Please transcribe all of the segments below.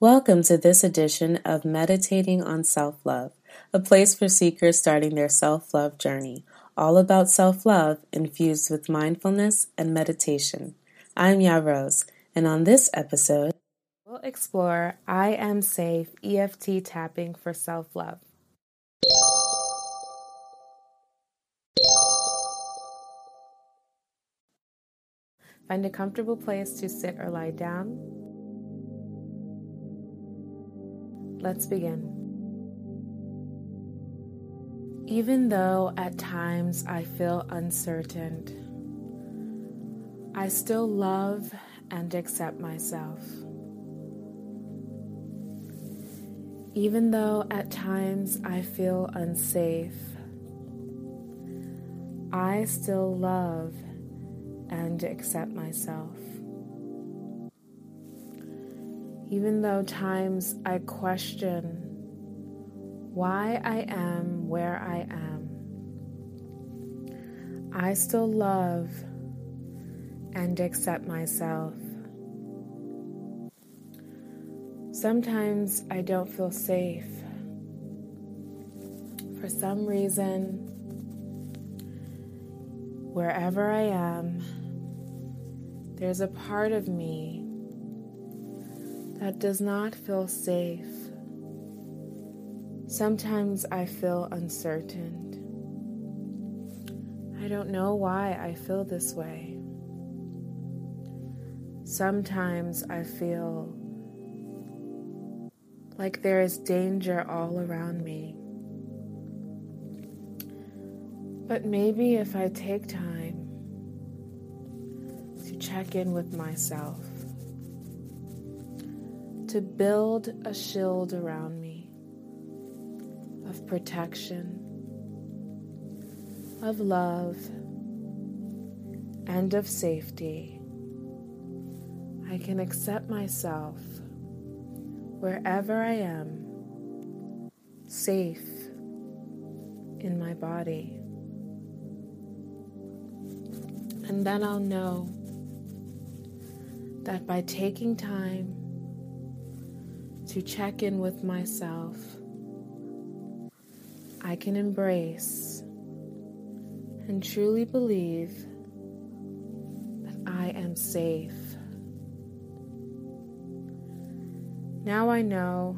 Welcome to this edition of Meditating on Self Love, a place for seekers starting their self love journey, all about self love infused with mindfulness and meditation. I'm Ya Rose, and on this episode, we'll explore I Am Safe EFT tapping for self love. Find a comfortable place to sit or lie down. Let's begin. Even though at times I feel uncertain, I still love and accept myself. Even though at times I feel unsafe, I still love and accept myself. Even though times I question why I am where I am, I still love and accept myself. Sometimes I don't feel safe. For some reason, wherever I am, there's a part of me that does not feel safe. Sometimes I feel uncertain. I don't know why I feel this way. Sometimes I feel like there is danger all around me. But maybe if I take time to check in with myself, to build a shield around me of protection, of love, and of safety. I can accept myself wherever I am, safe in my body. And then I'll know that by taking time to check in with myself, I can embrace and truly believe that I am safe. Now I know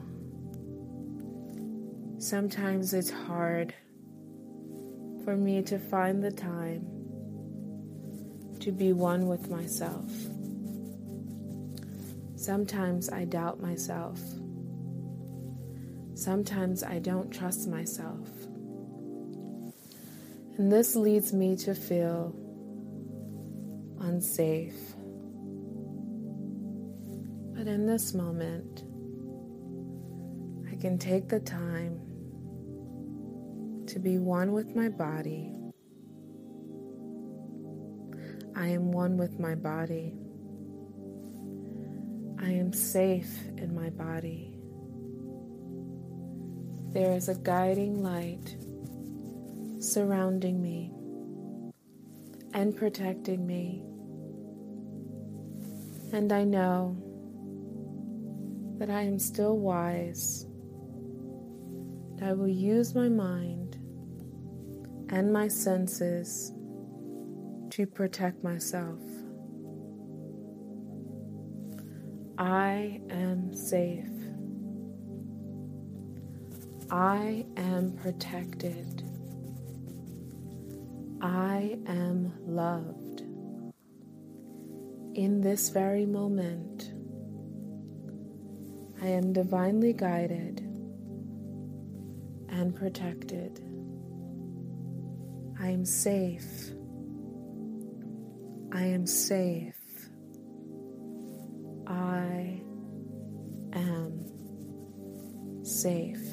sometimes it's hard for me to find the time to be one with myself. Sometimes I doubt myself. Sometimes I don't trust myself. And this leads me to feel unsafe. But in this moment, I can take the time to be one with my body. I am one with my body. I am safe in my body. There is a guiding light surrounding me and protecting me. And I know that I am still wise. I will use my mind and my senses to protect myself. I am safe. I am protected. I am loved. In this very moment, I am divinely guided and protected. I am safe. I am safe. I am safe.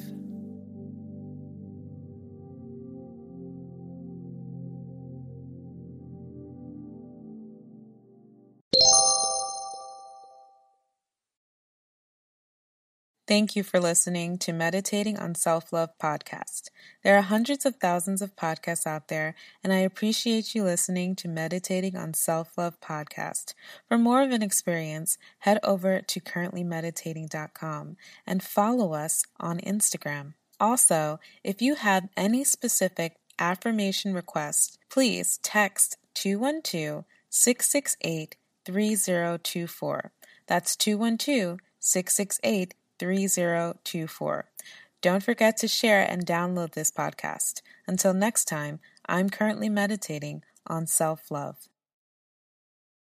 Thank you for listening to Meditating on Self Love podcast. There are hundreds of thousands of podcasts out there, and I appreciate you listening to Meditating on Self Love podcast. For more of an experience, head over to currentlymeditating.com and follow us on Instagram. Also, if you have any specific affirmation requests, please text 212 668 3024. That's 212 668 3024. Don't forget to share and download this podcast. Until next time, I'm currently meditating on self love.